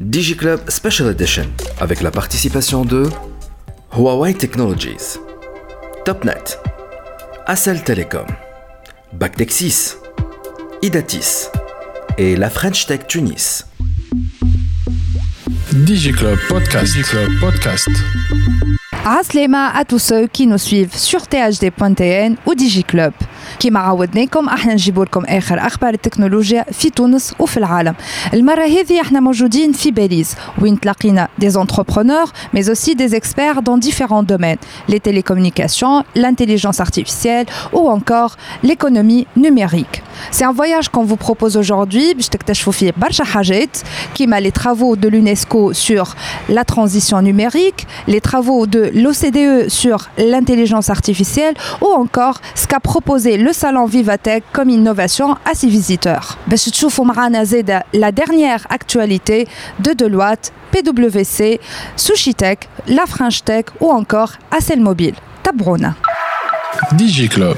DigiClub Special Edition avec la participation de Huawei Technologies, TopNet, Acel Telecom, Bactexis, Idatis et la French Tech Tunis. DigiClub Podcast. DigiClub Podcast. Aslema à tous ceux qui nous suivent sur thd.tn ou DigiClub. كما عودناكم احنا نجيبوا لكم اخر اخبار التكنولوجيا في تونس وفي العالم المره هذه احنا موجودين في باريس وين تلاقينا des entrepreneurs mais aussi des experts dans différents domaines les télécommunications l'intelligence artificielle ou encore l'économie numérique c'est un voyage qu'on vous propose aujourd'hui باش تكتشفوا فيه برشا حاجات كيما les travaux de l'UNESCO sur la transition numérique les travaux de l'OCDE sur l'intelligence artificielle ou encore ce qu'a proposé le salon Vivatech comme innovation à ses visiteurs. باش تشوفوا معنا زيدا la dernière actualité de Deloitte, PwC, SushiTech, La French Tech ou encore Accel Mobile. تابعونا. DigiClub.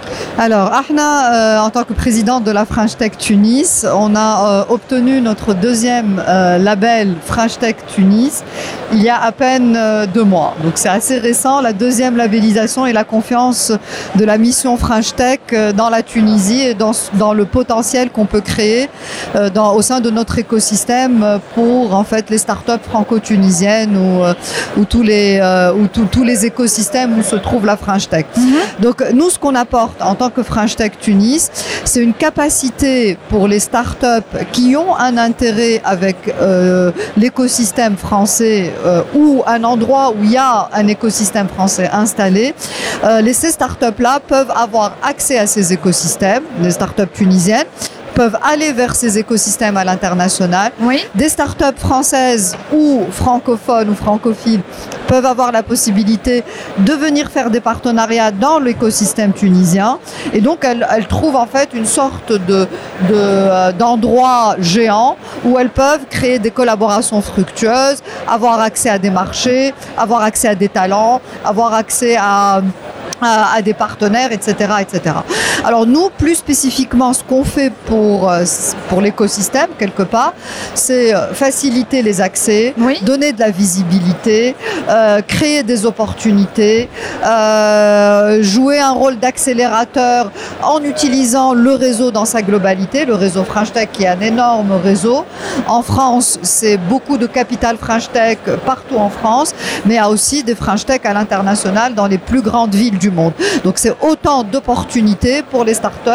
Alors, Ahna, euh, en tant que présidente de la French Tech Tunis, on a euh, obtenu notre deuxième euh, label French Tech Tunis il y a à peine deux mois. Donc c'est assez récent, la deuxième labellisation et la confiance de la mission French Tech dans la Tunisie et dans, dans le potentiel qu'on peut créer dans, au sein de notre écosystème pour en fait les startups franco-tunisiennes ou, ou tous les ou tous- tous les écosystèmes où se trouve la French Tech. Donc nous, ce qu'on apporte en tant que French Tech Tunis, c'est une capacité pour les startups qui ont un intérêt avec euh, l'écosystème français euh, ou un endroit où il y a un écosystème français installé. Euh, les, ces startups-là peuvent avoir accès à ces écosystèmes, les startups tunisiennes peuvent aller vers ces écosystèmes à l'international Oui. des startups françaises ou francophones ou francophiles peuvent avoir la possibilité de venir faire des partenariats dans l'écosystème tunisien. Et donc, elles, elles trouvent en fait une sorte de, de, euh, d'endroit géant où elles peuvent créer des collaborations fructueuses, avoir accès à des marchés, avoir accès à des talents, avoir accès à à, à des partenaires, etc., etc. Alors nous, plus spécifiquement, ce qu'on fait pour, euh, pour l'écosystème, quelque part, c'est euh, faciliter les accès, Oui. donner de la visibilité, euh, créer des opportunités, euh, jouer un rôle d'accélérateur en utilisant le réseau dans sa globalité, le réseau French Tech qui est un énorme réseau. En France, c'est beaucoup de capital French Tech partout en France, mais il y a aussi des French Tech à l'international dans les plus grandes villes du monde. Donc c'est autant d'opportunités pour les startups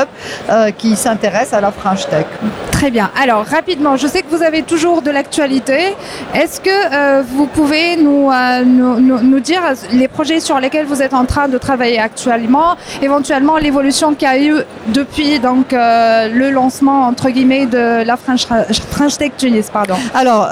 euh, qui s'intéressent à la French Tech. Très bien. Alors, rapidement, je sais que vous avez toujours de l'actualité. Est-ce que euh, vous pouvez nous, euh, nous, nous- nous dire les projets sur lesquels vous êtes en train de travailler actuellement, éventuellement l'évolution qu'il y a eu depuis donc, le lancement, entre guillemets, de la French, French Tech Tunis, pardon. Alors,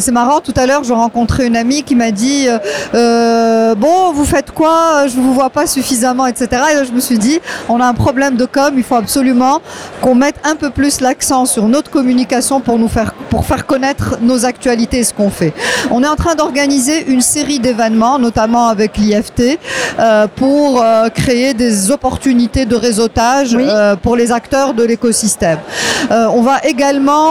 c'est marrant, tout à l'heure, je rencontrais une amie qui m'a dit Bon, vous faites quoi? Je ne vous vois pas suffisamment, etc. Et là, je me suis dit On a un problème de com, il faut absolument qu'on mette un peu plus l'accent sur notre communication pour, nous faire, pour faire connaître nos actualités et ce qu'on fait. On est en train d'organiser une série d'événements, notamment avec l'IFT, euh, pour euh, créer des opportunités de réseautage Oui. euh, pour les acteurs de l'écosystème. On va également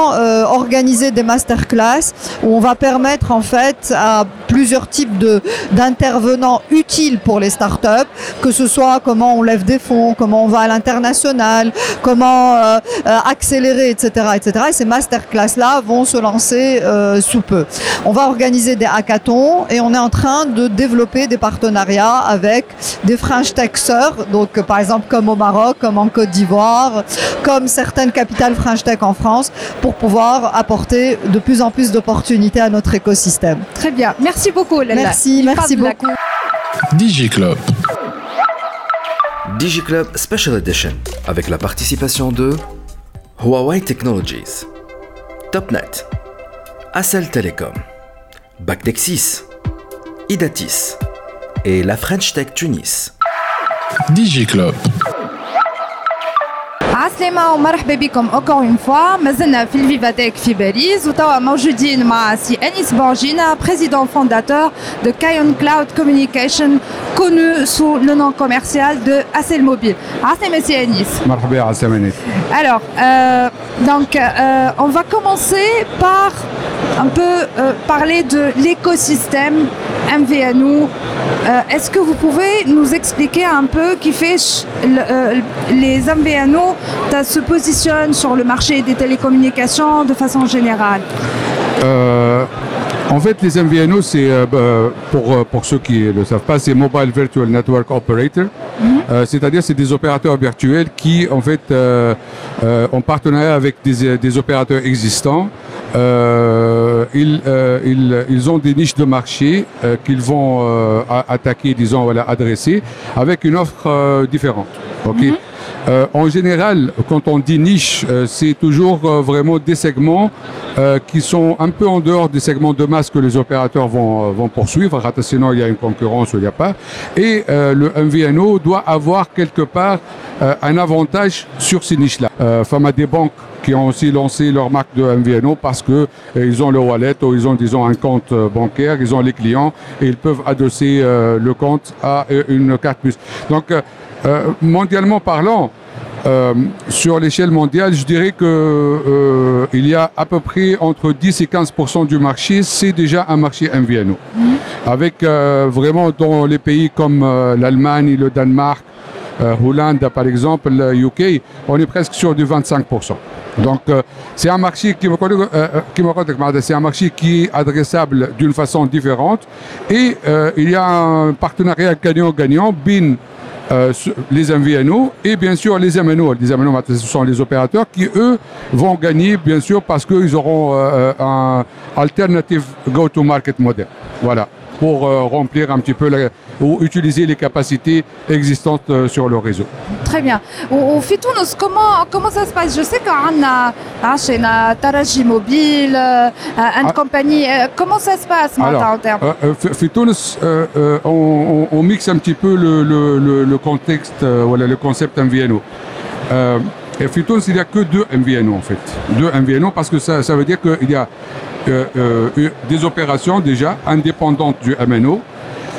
organiser des masterclass où on va permettre en fait à plusieurs types de d'intervenants utiles pour les startups, que ce soit comment on lève des fonds, comment on va à l'international, comment euh, euh, accélérer, etc., etc. Et ces masterclass là vont se lancer euh, sous peu. On va organiser des hackathons et on est en train de développer des partenariats avec des French Techers, donc euh, par exemple comme au Maroc, comme en Côte d'Ivoire, comme certaines capitales French Tech en France, pour pouvoir apporter de plus en plus d'opportunités à notre écosystème. Très bien. Merci beaucoup, Lella. Merci, merci beaucoup. DigiClub. DigiClub Special Edition avec la participation de Huawei Technologies, Topnet, Accel Telecom, Bactexis, Idatis et la French Tech Tunis. DigiClub. عسلامة ومرحبا بكم encore une fois مازلنا في الفيفاتيك في باريس وتوا موجودين مع سي انيس بورجينا président fondateur de Kion Cloud Communication connu sous le nom commercial de Acel Mobile. عسلامة سي انيس مرحبا عسلامة Alors, euh, donc, euh, on va commencer par un peu euh, parler de l'écosystème MVNO. Euh, Est-ce que vous pouvez nous expliquer un peu qui fait le- euh, les MVNO se positionnent sur le marché des télécommunications de façon générale Euh, en fait, les MVNO, c'est bah, pour, pour ceux qui ne le savent pas, c'est Mobile Virtual Network Operator. Euh, C'est-à-dire, c'est des opérateurs virtuels qui, en fait, euh, euh, en partenariat avec des, des opérateurs existants, euh, ils, euh, ils, ils ont des niches de marché euh, qu'ils vont euh, attaquer, disons, voilà, adresser, avec une offre euh, différente. Ok. Euh, en général, quand on dit niche, euh, c'est toujours euh, vraiment des segments euh, qui sont un peu en dehors des segments de masse que les opérateurs vont, euh, vont poursuivre. Sinon, il y a une concurrence ou il n'y a pas. Et euh, le MVNO doit avoir quelque part un avantage sur ces niches-là. Femme à des banques qui ont aussi lancé leur marque de MVNO parce que ils ont le wallet ou ils ont disons un compte bancaire, ils ont les clients et ils peuvent adosser le compte à une carte plus. Donc euh, mondialement parlant, euh, sur l'échelle mondiale, je dirais que euh, il y a à peu près entre 10 et 15% du marché, c'est déjà un marché MVNO. Avec euh, vraiment dans les pays comme l'Allemagne, le Danemark, Hollande par exemple, le UK, on est presque sur du 25% Donc c'est un marché qui c'est un marché qui est adressable d'une façon différente. Et il y a un partenariat gagnant-gagnant, BIN euh, les MVNO et bien sûr les MNO. Les MNO, ce sont les opérateurs qui, eux, vont gagner, bien sûr, parce qu'ils auront euh, un alternative go-to-market model. Voilà, pour euh, remplir un petit peu ou utiliser les capacités existantes euh, sur le réseau. Très bien. Au, comment, comment ça se passe? Je sais qu'on a, hein, a Taraji Mobile, euh, une ah. compagnie. Comment ça se passe en termes? Tunis, on, on, mixe un petit peu le, contexte, voilà, le concept MVNO. Et Tunis, il n'y a que deux MVNO en fait. Deux MVNO parce que ça, ça veut dire qu'il y a euh, euh, des opérations déjà indépendantes du MNO.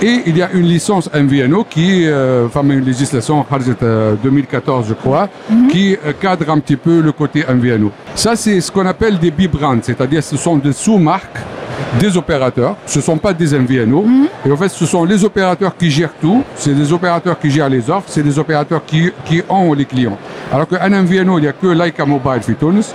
Et il y a une licence MVNO qui, euh, enfin une législation 2014 euh, je crois, mhm. qui cadre un petit peu le côté MVNO. Ça c'est ce qu'on appelle des bi-brands c'est-à-dire ce sont des sous-marques des opérateurs, ce ne sont pas des MVNO. Mhm. Et en fait, ce sont les opérateurs qui gèrent tout, c'est des opérateurs qui gèrent les offres, c'est des opérateurs qui, qui ont les clients. Alors qu'un MVNO, il n'y a que Leica Mobile Fitonis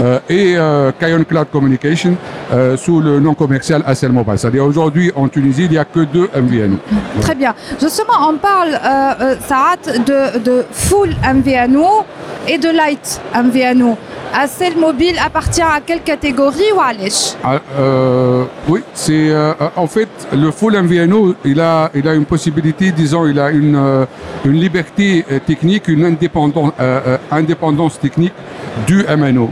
euh, et euh, Kion Cloud Communication euh, sous le nom commercial ACL Mobile. C'est-à-dire aujourd'hui, en Tunisie, il n'y a que deux MVNO. Mhm. Très bien. Justement, on parle, euh, euh de, de full MVNO et de light MVNO. ACL Mobile appartient à quelle catégorie ou à l'ESH euh, oui, c'est euh, en fait le full MVNO, il a, il a une possibilité, disons, il a une, euh, liberté euh, technique, une indépendance, euh, euh, technique du MNO.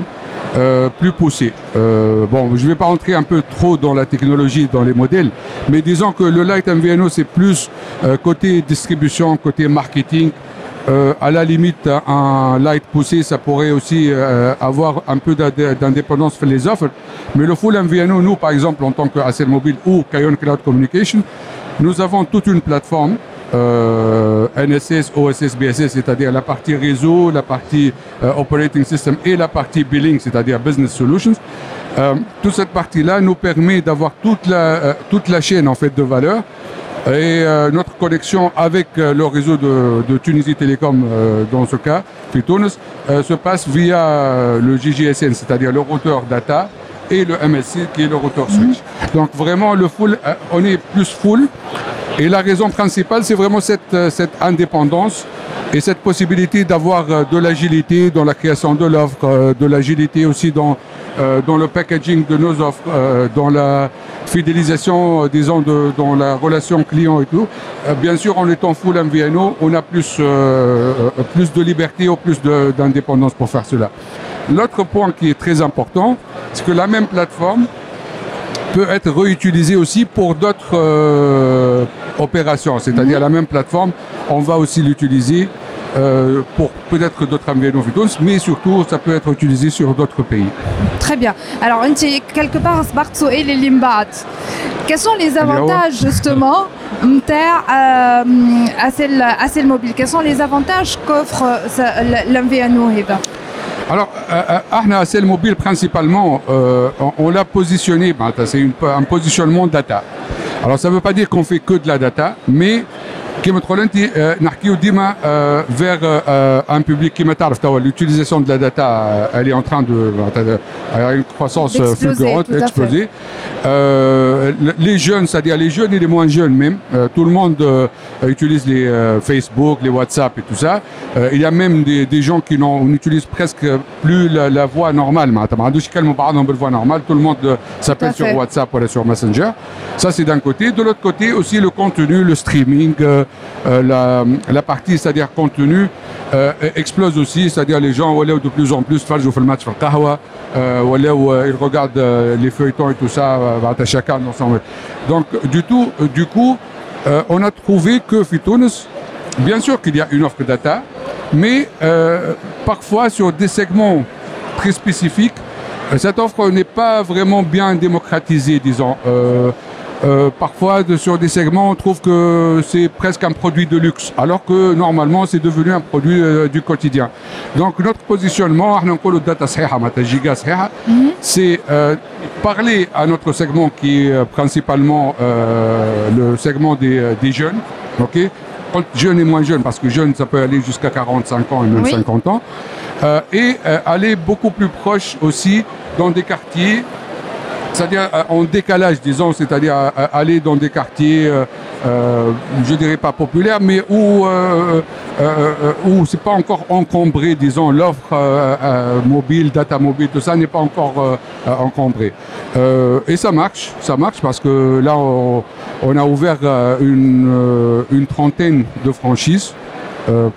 euh, plus poussée. Euh, bon, je ne vais pas entrer un peu trop dans la technologie, dans les modèles, mais disons que le Light MVNO, c'est plus euh, côté distribution, côté marketing, euh, à la limite, un light poussé, ça pourrait aussi euh, avoir un peu d'indé- d'indépendance sur les offres. Mais le full MVNO, nous, par exemple, en tant qu'Acel Mobile ou Kion Cloud Communication, nous avons toute une plateforme euh, NSS, OSS, BSS, c'est-à-dire la partie réseau, la partie euh, operating system et la partie billing, c'est-à-dire business solutions. Euh, toute cette partie-là nous permet d'avoir toute la, euh, toute la chaîne en fait de valeur et euh, notre connexion avec euh, le réseau de, de Tunisie Télécom, euh, dans ce cas, euh, se passe via le JGSN, c'est-à-dire le routeur data, et le MSC qui est le routeur switch. Donc vraiment, le full, on est plus full. Et la raison principale, c'est vraiment cette, euh, cette indépendance et cette possibilité d'avoir euh, de l'agilité dans la création de l'offre, euh, de l'agilité aussi dans, dans le packaging de nos offres, dans la fidélisation, disons, de, dans la relation client et tout. Bien sûr, en étant full MVNO, on a plus, plus de liberté ou plus d'indépendance pour faire cela. L'autre point qui est très important, c'est que la même plateforme peut être réutilisé aussi pour d'autres euh, opérations. C'est-à-dire mhm. la même plateforme, on va aussi l'utiliser euh, pour peut-être d'autres environnements mais surtout ça peut être utilisé sur d'autres pays. Très bien. Alors, quelque part, et les Limbat. Quels sont les avantages justement à à euh, mobile? Quels sont les avantages qu'offre l'environnement alors, Ahna Cell Mobile, principalement, euh, on, l'a positionné, c'est un positionnement data. Alors, ça ne veut pas dire qu'on fait que de la data, mais كما تقول انت آه، نحكيو ديما آه، vers euh, un public كما تعرف توا l'utilisation de la data euh, elle est en train de معناتها elle a une croissance euh, D'exploser, fulgurante tout à fait. exploser Euh, les jeunes c'est-à-dire les jeunes et les moins jeunes même euh, tout le monde euh, utilise les euh, Facebook les WhatsApp et tout ça Euh, il y a même des, des gens qui n'ont on utilise presque plus la, la voix normale معناتها ما عندوش يكلموا بعضهم بالvoix normale tout le monde euh, s'appelle à sur fait. WhatsApp ou sur Messenger ça c'est d'un côté de l'autre côté aussi le contenu le streaming euh, euh, Euh, la, partie, c'est-à-dire contenu, euh, e- explose aussi, c'est-à-dire les gens voilà, de plus en plus falgent le match sur kahwa, euh, ils regardent les feuilletons et tout ça, chacun ensemble. Donc du tout, du coup, on a trouvé que Tunis, bien sûr qu'il y a une offre data, mais parfois sur des segments très spécifiques, cette offre n'est pas vraiment bien démocratisée, disons. Euh, parfois, sur des segments, on trouve que c'est presque un produit de luxe, alors que normalement, c'est devenu un produit euh, du quotidien. Donc, notre positionnement, mhm. c'est euh, parler à notre segment qui est principalement le segment des, jeunes, ok? Jeunes et moins jeunes, parce que jeunes, ça peut aller jusqu'à 45 ans et même 50 ans, et aller beaucoup plus proche aussi dans des quartiers c'est-à-dire euh, en décalage, disons, c'est-à-dire euh, euh, aller dans des quartiers, euh, je dirais pas populaires, mais où euh, où c'est pas encore encombré, disons, l'offre mobile, data mobile, tout ça n'est pas encore encombré. et ça marche, ça marche parce que là on, a ouvert une, trentaine de franchises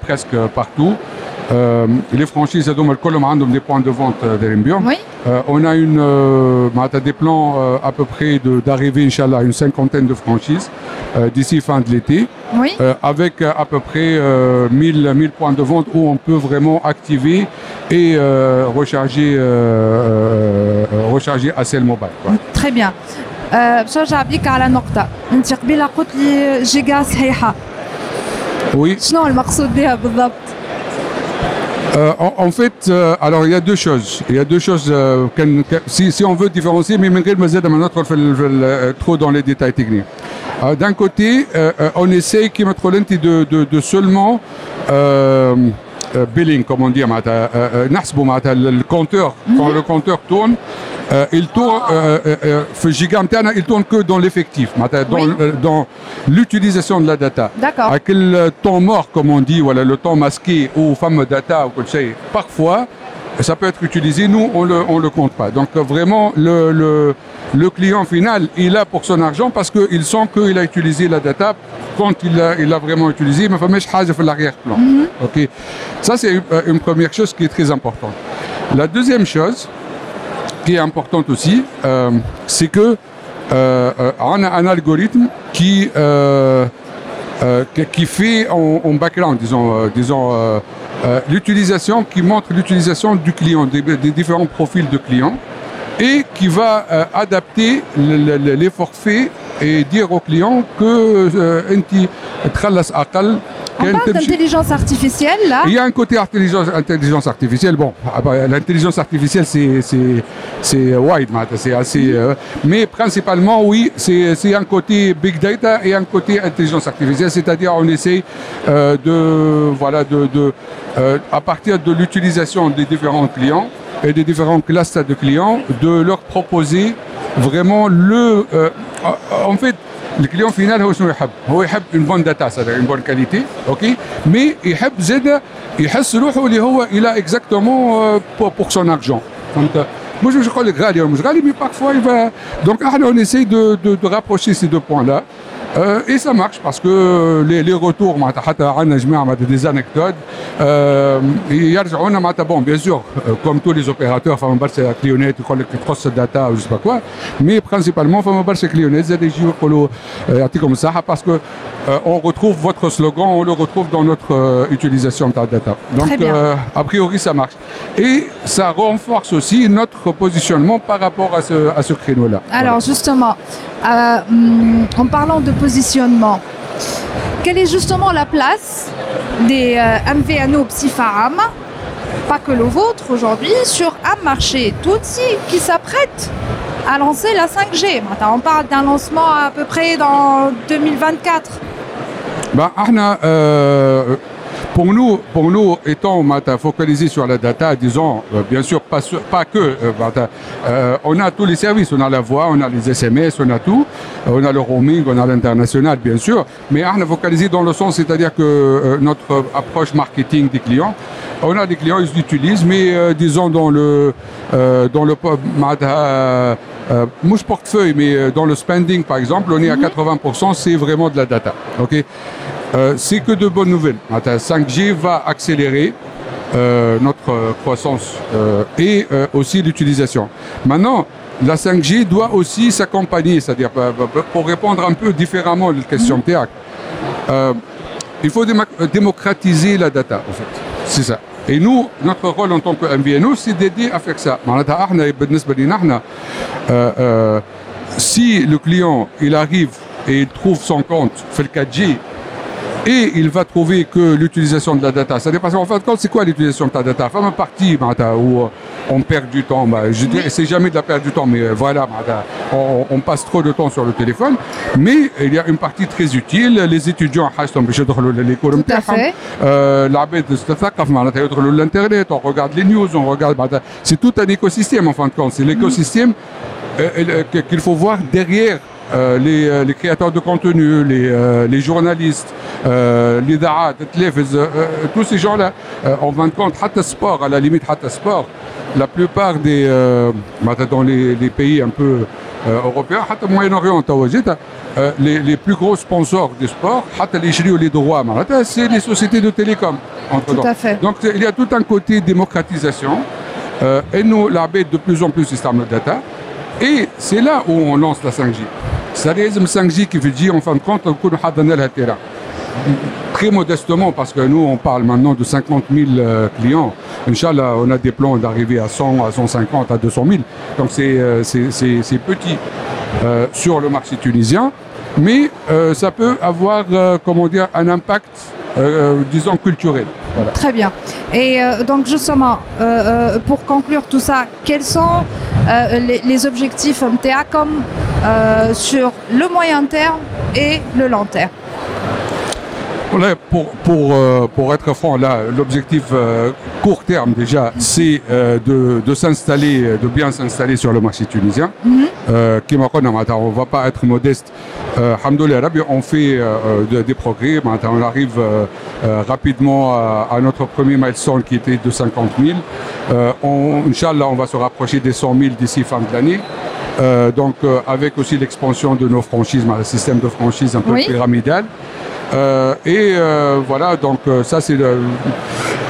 presque partout. les franchises, elles ont des points de vente d'Erimbio. Oui. Euh, on a une, euh, معناتها des plans euh, à peu près de- d'arriver, Inch'Allah, à une cinquantaine de franchises euh, d'ici fin de l'été, Oui. euh, avec euh, à peu près euh, 1000, 1000 points de vente où on peut vraiment activer et euh, recharger, euh, euh, recharger ACL Mobile. quoi. Très bien. آه، باش نرجع بيك على نقطة، أنت قبيلة قلت لي جيجا صحيحة، Oui, شنو المقصود بها بالضبط؟ euh, en, fait, euh, alors il y a deux choses. Il y a deux choses. Euh, si, on veut différencier, mais malgré le euh, trop dans les détails techniques. D'un côté, on essaye de, de, de seulement euh, euh, billing, comme on dit, معناتها euh, euh, نحسبوا معناتها ال- le compteur, quand le compteur tourne, euh, il tourne, euh, euh, euh, في الجيجا نتاعنا, il tourne que dans l'effectif, معناتها dans, Oui. euh, dans l'utilisation de la data. D'accord. À quel euh, temps mort, comme on dit, voilà, le temps masqué ou fameux data ou quelque chose, parfois, ça peut être utilisé. Nous, on le, on le compte pas. Donc vraiment, le, le, le client final, il a pour son argent parce qu'il sent qu'il a utilisé la data quand il l'a il vraiment utilisé. Mais il faut faire l'arrière-plan. Ok. Ça, c'est une, euh, une première chose qui est très importante. La deuxième chose, qui est importante aussi, euh, c'est que euh, on a un algorithme qui euh, qui- fait en, en background, disons, disons euh, l'utilisation, qui montre l'utilisation du client, des, différents profils de clients, et qui va euh, adapter le- le- les forfaits et dire aux clients que euh, on artificielle Il y a un côté intelligence, artificielle. Bon, ah bah, l'intelligence artificielle c'est c'est wide, c'est assez. Mhm. Euh, mais principalement oui, c'est un côté big data et un côté intelligence artificielle, c'est-à-dire on essaye euh, de voilà de, à partir de l'utilisation des différents clients et des différentes classes de clients de leur proposer vraiment le euh, en fait, الكليون فينال هو شنو يحب؟ هو يحب اون بون داتا سادير اون بون كاليتي اوكي مي يحب زاد يحس روحه اللي هو الى اكزاكتومون بور سون ارجون فهمت مش مش نقول لك غالي ولا مش غالي مي بارفوا يبقى دونك احنا اون اسي دو دو دو رابروشي سي دو بوان لا Euh, et ça marche parce que euh, les, les retours, des anecdotes. Euh, il y a des gens qui me Euh, bon, bien sûr, comme tous les opérateurs, c'est la clionnette, cross data, je sais pas quoi, mais principalement, c'est clionnette, c'est des comme ça, parce que euh, on retrouve votre slogan, on le retrouve dans notre utilisation de la data. Donc, a priori, ça marche. Et ça renforce aussi notre positionnement par rapport à ce, créneau-là. Alors, justement, hum, en parlant de positionnement. Quelle est justement la place des euh, MVNO Psifarama, pas que le vôtre aujourd'hui, sur un marché tout si qui s'apprête à lancer la 5G Maintenant, On parle d'un lancement à peu près dans 2024. Bah, euh, pour nous, pour nous, étant matin, focalisés sur la data, disons, euh, bien sûr, pas, que, euh, euh, on a tous les services, on a la voix, on a les SMS, on a tout, on a le roaming, on a l'international, bien sûr, mais on a focalisé dans le sens, c'est-à-dire que notre approche marketing des clients, on a des clients, ils l'utilisent, mais disons dans le, dans le, mouche portefeuille, mais dans le spending, par exemple, on est à 80%, c'est vraiment de la data. ok? Euh, c'est que de bonnes nouvelles. La 5G va accélérer euh, notre croissance euh, et aussi l'utilisation. Maintenant, la 5G doit aussi s'accompagner, c'est-à-dire pour répondre un peu différemment à la question mhm. théâtre. il faut démocratiser la data, en fait. C'est ça. Et nous, notre rôle en tant que MVNO, c'est d'aider à faire ça. Si le client, il arrive et il trouve son compte, fait le 4G, et il va trouver que l'utilisation de la data, ça dépasse. En fin de compte, c'est quoi l'utilisation de ta data? Femme partie où on perd du temps. Bah, je dirais, c'est jamais de la perte du temps, mais euh, voilà, on, on, passe trop de temps sur le téléphone. Mais il y a une partie très utile. Les étudiants, Tout à hein. fait. Euh, l'internet, on regarde les news, on regarde. C'est tout un écosystème en fin de compte. C'est l'écosystème euh, euh, qu'il faut voir derrière euh, euh, les, créateurs de contenu, les, euh, journalistes, les darat, les tous ces gens-là, en fin de compte, sport, à la limite, le sport, la plupart des, bah, dans les, pays un peu européens, Moyen-Orient, les, plus gros sponsors du sport, les droits, c'est les sociétés de télécom. Tout à fait. Donc il y a tout un côté démocratisation. Et nous, la de plus en plus, c'est data. Et c'est là où on lance la 5G. Ça لازم 5G qui veut dire en fin de compte نكونوا حضرنا لها terrain. Très modestement, parce que nous, on parle maintenant de 50 000 euh, clients. Inch'Allah, on a des plans d'arriver à 100, à 150, à 200 000. Donc c'est euh, c'est- c'est- c'est petit euh, sur le marché tunisien. Mais euh, ça peut avoir, euh, comment dire, un impact, euh, disons, culturel. Très bien. Et donc justement, pour conclure tout ça, quels sont les, objectifs MTA comme sur le moyen terme et le long terme? Pour, euh, pour, être franc, l'objectif euh, court terme déjà, c'est euh, de, s'installer, de bien s'installer sur le marché tunisien. Mhm. On ne va pas être modeste. on fait des progrès. On arrive rapidement à, notre premier milestone qui était de 50 000. on, Inch'Allah, on va se rapprocher des 100 000 d'ici fin de l'année. donc, avec aussi l'expansion de nos franchises, bah, un système de franchise un peu pyramidal. Euh, et euh, voilà, donc euh, ça c'est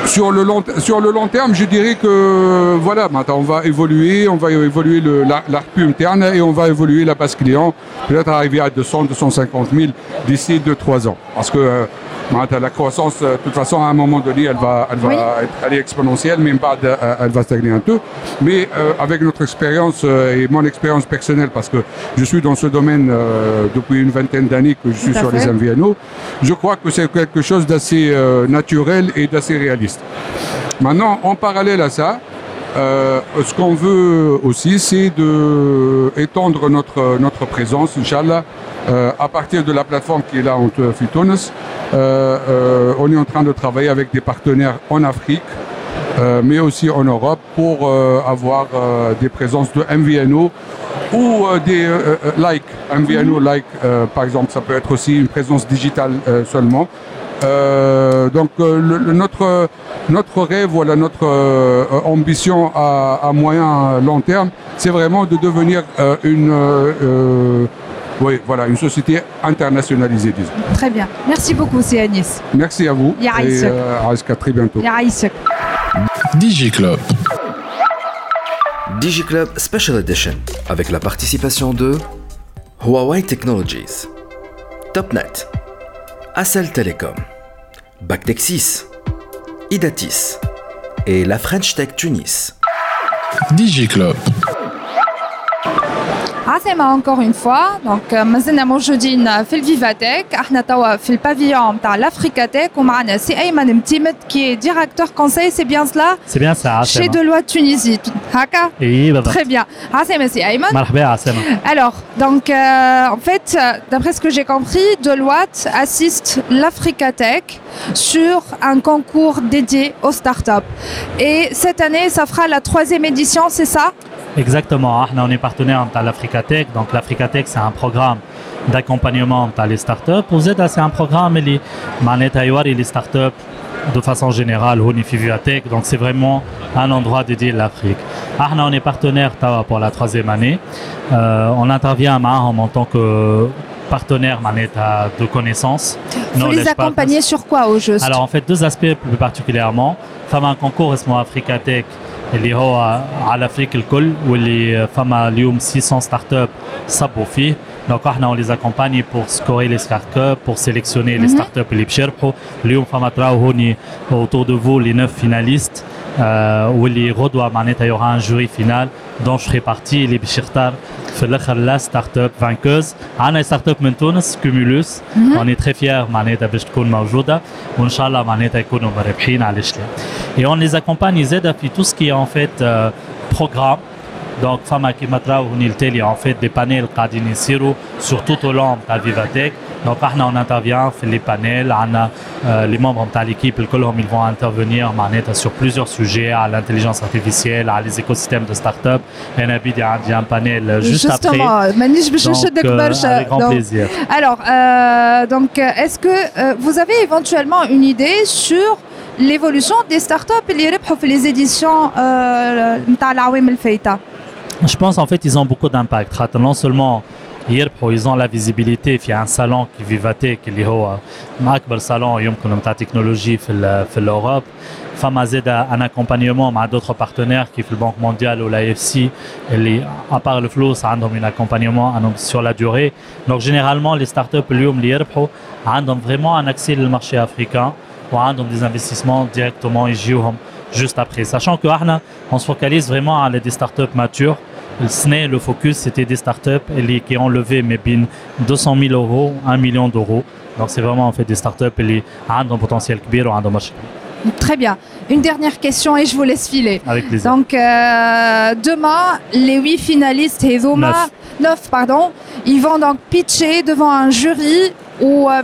sur le long sur le long terme, je dirais que voilà, maintenant on va évoluer, on va évoluer le la, l'ARPU interne et on va évoluer la base client, peut-être arriver à 200, 250 000 d'ici 2-3 ans, parce que euh, la croissance, euh, de toute façon, à un moment donné, elle va, elle va Oui. être, elle est exponentielle, mais pas de- euh, elle va stagner un peu. Mais euh, avec notre expérience euh, et mon expérience personnelle, parce que je suis dans ce domaine euh, depuis une vingtaine d'années que je suis sur les. MVNO, je crois que c'est quelque chose d'assez euh, naturel et d'assez réaliste. Maintenant, en parallèle à ça, euh, ce qu'on veut aussi, c'est de étendre notre, notre présence, Inch'Allah, euh, à partir de la plateforme qui est là. Euh, euh, on est en train de travailler avec des partenaires en Afrique, euh, mais aussi en Europe, pour euh, avoir euh, des présences de MVNO ou euh, des euh, euh, like, MVNO like, euh, par exemple, ça peut être aussi une présence digitale euh, seulement. Euh, donc euh, le- le- notre notre rêve, voilà notre euh, ambition à, à moyen long terme, c'est vraiment de devenir euh, une Oui, voilà, une société internationalisée, disons. Très bien. Merci beaucoup, c'est Anis. Merci à vous. Et euh, à très bientôt. DigiClub. DigiClub Special Edition avec la participation de Huawei Technologies, Topnet, Accel Telecom, Bactexis, Idatis et la French Tech Tunis. DigiClub. عسلامة encore une fois donc آه، مازلنا موجودين في الفيفاتيك احنا توا في البافيون تاع l'Africatech ومعنا سي ايمن متيمت كي ديريكتور conseil c'est bien cela سي بيان سا chez عسامة Deloitte Tunisie هكا اي بالضبط Très bien. عسلامة سي ايمن مرحبا عسامة Alors, donc, euh, en fait, euh, d'après ce que j'ai compris, Deloitte assiste l'Africatech sur un concours dédié aux startups. Et cette année, ça fera la troisième édition, c'est ça Exactement. Hein. on est partenaire à l'Africa Tech. Donc, l'Africa Tech, c'est un programme d'accompagnement à les startups. Vous êtes c'est un programme, les manettes et les startups de façon générale, au Tech. Donc, c'est vraiment un endroit dédié à l'Afrique. Ah, on est partenaire pour la troisième année. Euh, on intervient à Maham en tant que partenaire manette de connaissances. Vous les accompagner sur quoi au juste? Alors en fait deux aspects plus particulièrement. Femme un concours Esmo Africa Tech اللي هو على افريقيا الكل واللي فما اليوم 600 ستارت اب صبوا فيه دونك احنا on les accompagne pour scorer les start-up, pour sélectionner les start-up اللي باش يربحوا اليوم فما تراو هوني autour de vous les neuf finalistes آه واللي غدوه معناتها y aura un jury final dont je ferai partie اللي باش يختار في الاخر لا ستارت اب فانكوز عندنا ستارت اب من تونس كومولوس اوني تري فيير معناتها باش تكون موجوده وان شاء الله معناتها يكونوا مربحين علاش لا et on les accompagne زاده في tout ce qui est en fait euh, programme donc فما كيما تراو هوني التالي en fait des panels قاعدين يصيروا sur tout au long تاع فيفاتيك donc احنا on intervient في les panels عندنا euh, les membres نتاع l'équipe الكلهم ils vont intervenir معناتها sur plusieurs sujets à l'intelligence artificielle à les écosystèmes de start-up انا بدي عندي un panel juste après Justement, مانيش باش Donc, نشدك euh, برشا avec grand Donc, plaisir. Alors, euh, donc, euh, est-ce que euh, vous avez éventuellement une idée sur l'évolution des startups اللي ربحوا في les éditions euh, نتاع العوام الفايتة Je pense en fait ils ont beaucoup d'impact. خاطر Non seulement يربحوا ils ont la visibilité في un salon qui Vivatech اللي هو أكبر salon يمكن نتاع تكنولوجي في ال في الأوروب فما زاد un accompagnement مع d'autres partenaires كيف البنك مونديال ولا FC اللي à part le فلوس عندهم un accompagnement عندهم sur la durée. Donc généralement les startups اليوم اللي يربحوا عندهم vraiment un accès للمارشي africain وعندهم des investissements directement يجيوهم juste après. Sachant que Arna, on se focalise vraiment à des startups matures. Ce n'est le focus, c'était des startups qui ont levé mais bien 200 000 euros, 1 million d'euros. Donc c'est vraiment en fait des startups qui ont un potentiel kbir ou un marché. Très bien. Une dernière question et je vous laisse filer. Avec plaisir. Donc, euh, demain, les huit finalistes, et neuf. neuf, pardon, ils vont donc pitcher devant un jury ou euh,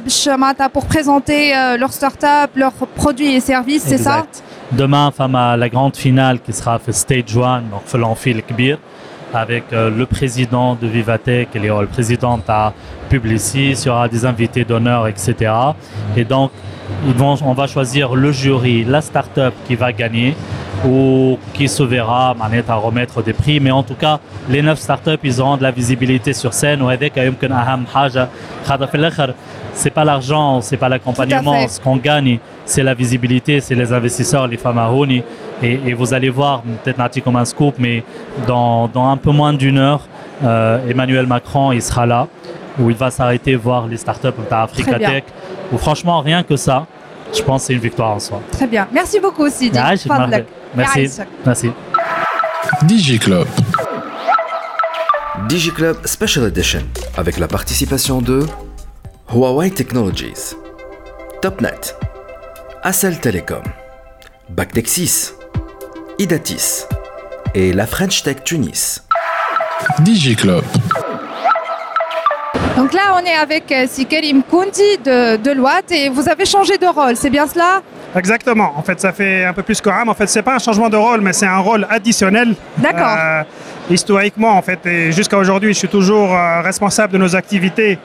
pour présenter euh, leur startup, leurs produits et services, c'est ça? Demain, la grande finale qui sera fait Stage 1, donc Felanfil Kbir, avec euh, le président de Vivatech, et le président à Publicis, il y aura des invités d'honneur, etc. Et donc, on va choisir le jury, la start-up qui va gagner ou qui se verra manette à remettre des prix. Mais en tout cas, les neuf startups, ils auront de la visibilité sur scène. وهذاك يمكن أهم حاجة خاطر في الآخر c'est pas l'argent, c'est pas l'accompagnement. fait. Ce qu'on gagne, c'est la visibilité, c'est les investisseurs, les femmes à Rouni. Et, et vous allez voir, peut-être Nati comme un scoop, mais dans, dans un peu moins d'une heure, euh, Emmanuel Macron, il sera là, où il va s'arrêter voir les startups de Africa bien. Tech. Où franchement, rien que ça, je pense que c'est une victoire en soi. Très bien. Merci beaucoup, Sidi. Merci. Merci. DigiClub. DigiClub Special Edition avec la participation de Huawei Technologies, TopNet, Acel Telecom, Bactexis, Idatis et la French Tech Tunis. DigiClub. Donc là, on est avec euh, Sikerim Koundi de, Deloitte et vous avez changé de rôle, c'est bien cela? Exactement. En fait, ça fait un peu plus que RAM. En fait, c'est pas un changement de rôle, mais c'est un rôle additionnel. D'accord. Euh, historiquement, en fait, et jusqu'à aujourd'hui, je suis toujours euh, responsable de nos activités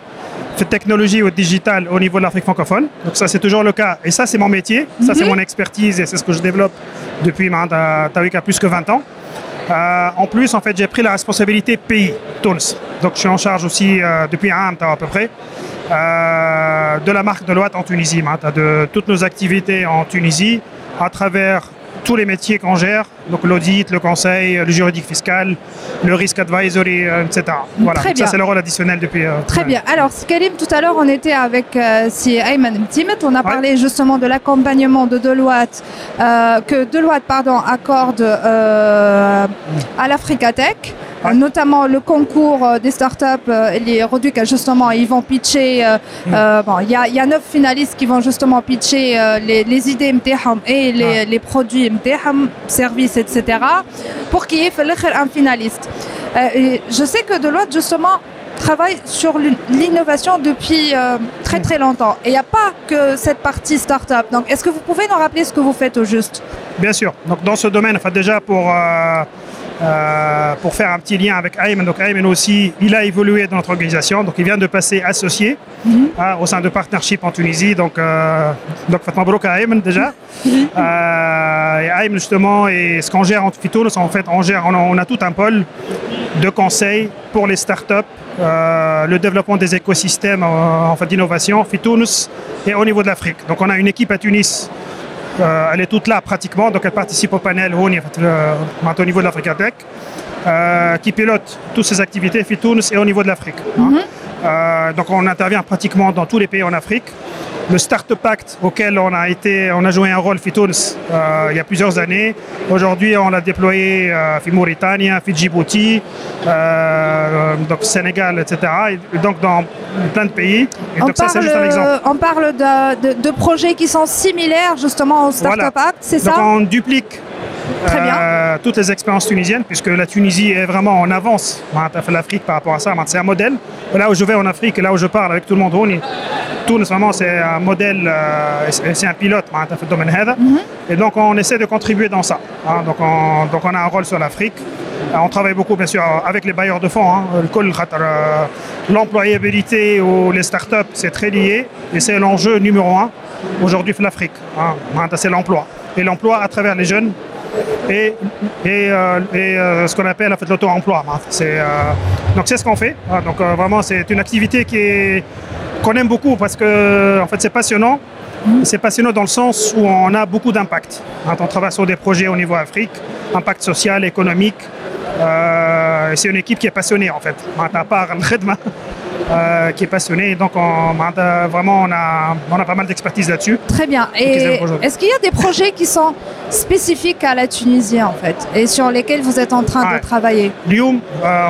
de technologie ou digital au niveau de l'Afrique francophone. Donc ça, c'est toujours le cas. Et ça, c'est mon métier. Ça, c'est mon expertise et c'est ce que je développe depuis maintenant, Tawika plus que 20 ans. Euh, en plus, en fait, j'ai pris la responsabilité pays, Tunis. Donc je suis en charge aussi depuis un an à peu près de la marque Deloitte en Tunisie, de toutes nos activités en Tunisie à travers tous les métiers qu'on gère, donc l'audit, le conseil, le juridique fiscal, le risk advisory, euh, etc. Voilà, Très bien. ça c'est le rôle additionnel depuis. euh, Très bien. Alors, Karim, tout à l'heure, on était avec euh, si Ayman Mtimet. On a parlé justement de l'accompagnement de Deloitte, euh, que Deloitte pardon, accorde euh, à l'Africa Tech. Ouais. Euh, Notamment le concours euh, des startups, euh, les Reduc, justement, ils vont pitcher. euh, Mm. euh, bon, il y a, y a neuf finalistes qui vont justement pitcher euh, les, les idées MTHAM et les, Ouais. les produits MTHAM, services, etc. pour qu'il y ait un finaliste. Euh, et je sais que Deloitte, justement, travaille sur l'in- l'innovation depuis euh, très très longtemps. Et il n'y a pas que cette partie start-up. Donc, est-ce que vous pouvez nous rappeler ce que vous faites au juste? Bien sûr. Donc dans ce domaine, enfin déjà pour euh, euh, pour faire un petit lien avec Ayman, donc Ayman aussi, il a évolué dans notre organisation, donc il vient de passer associé hein, au sein de Partnership en Tunisie, donc euh, donc Fatma Brouk à Ayman déjà. Euh, et Ayman justement, et ce qu'on gère en Fitounos, en fait, on gère, on a, on a tout un pôle de conseils pour les startups, euh, le développement des écosystèmes en fait d'innovation, Fitounos et au niveau de l'Afrique. Donc on a une équipe à Tunis euh, elle est toute là pratiquement, donc elle participe au panel au niveau de l'Africa Tech, qui pilote toutes ces activités FITUNS et au niveau de l'Afrique. Mhm. Euh, donc on intervient pratiquement dans tous les pays en Afrique. Le Start Pact auquel on a, été, on a joué un rôle Fitouns euh, il y a plusieurs années. Aujourd'hui, on l'a déployé euh, fi Mauritania, Djibouti, euh, donc Sénégal, etc. Donc dans plein de pays. Et on, donc parle, ça, juste un exemple. on parle de, projets qui sont similaires justement au Start voilà. Pact, c'est ça? Donc on duplique euh, toutes les expériences tunisiennes, puisque la Tunisie est vraiment en avance, l'Afrique par rapport à ça. C'est un modèle. Là où je vais en Afrique, là où je parle avec tout le monde, Tunis, vraiment, c'est un modèle, euh, c'est un pilote dans le domaine. Mhm. Et donc, on essaie de contribuer dans ça. Hein. Donc, on, a un rôle sur l'Afrique. Euh, on travaille beaucoup, bien sûr, avec les bailleurs de fonds. Hein. L'employabilité ou les startups, c'est très lié. Et c'est l'enjeu numéro un aujourd'hui pour l'Afrique. Hein. C'est l'emploi. Et l'emploi à travers les jeunes et, et, euh, et, euh, ce qu'on appelle en fait, l'auto-emploi. hein. Euh, donc c'est ce qu'on fait. Donc vraiment c'est une activité qui qu'on aime beaucoup parce que en fait c'est passionnant. C'est passionnant dans le sens où on a beaucoup d'impact. On travaille sur des projets au niveau Afrique, impact social, économique. C'est une équipe qui est passionnée en fait. À part le khidma, euh, qui est passionnée. Donc on, vraiment on a, on a pas mal d'expertise là-dessus. Très bien. Et est-ce qu'il y a des projets qui sont spécifiques à la Tunisie en fait et sur lesquels vous êtes en train de travailler? Lyoum, euh,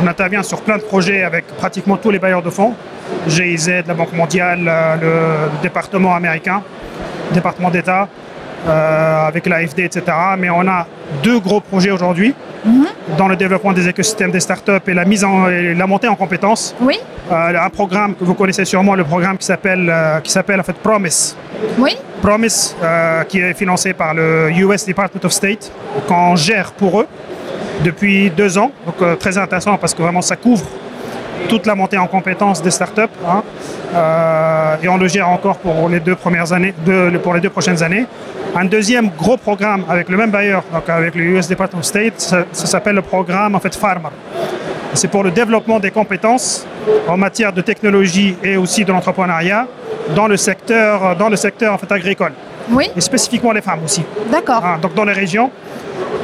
on, on intervient sur plein de projets avec pratiquement tous les bailleurs de fonds. GIZ, la Banque mondiale, euh, le département américain, le département d'État, euh, avec l'AFD, etc. Mais on a deux gros projets aujourd'hui dans le développement des écosystèmes des startups et la mise en et la montée en compétences. Oui Euh, un programme que vous connaissez sûrement, le programme qui s'appelle euh, qui s'appelle en fait Promise. Oui Promise, euh, qui est financé par le US Department of State, qu'on gère pour eux depuis deux ans. Donc très intéressant parce que vraiment ça couvre toute la montée en compétences des startups. hein. Euh, et on le gère encore pour les deux premières années, deux- pour les deux prochaines années. Un deuxième gros programme avec le même bailleur, donc avec le US Department of State, ça, ça s'appelle le programme en fait Farmer. C'est pour le développement des compétences en matière de technologie et aussi de l'entrepreneuriat dans le secteur, dans le secteur en fait, agricole Oui et spécifiquement les femmes aussi. D'accord. Ah, donc dans les régions,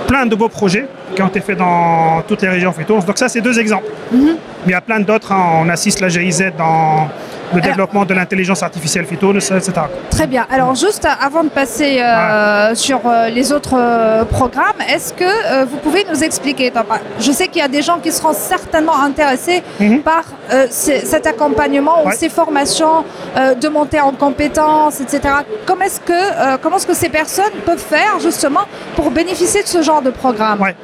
plein de beaux projets qui ont été faits dans toutes les régions. Donc ça, c'est deux exemples. Mhm. Il y a plein d'autres. hein. On assiste la GIZ dans le développement de l'intelligence artificielle phyto, etc. Très bien. Alors juste avant de passer euh, sur euh, les autres euh, programmes, est-ce que euh, vous pouvez nous expliquer Je sais qu'il y a des gens qui seront certainement intéressés Mhm. par cet accompagnement ou Ouais. ces formations de montée en compétences, etc. Comment est-ce que comment est-ce que ces personnes peuvent faire justement pour bénéficier de ce genre de programme? Ouais.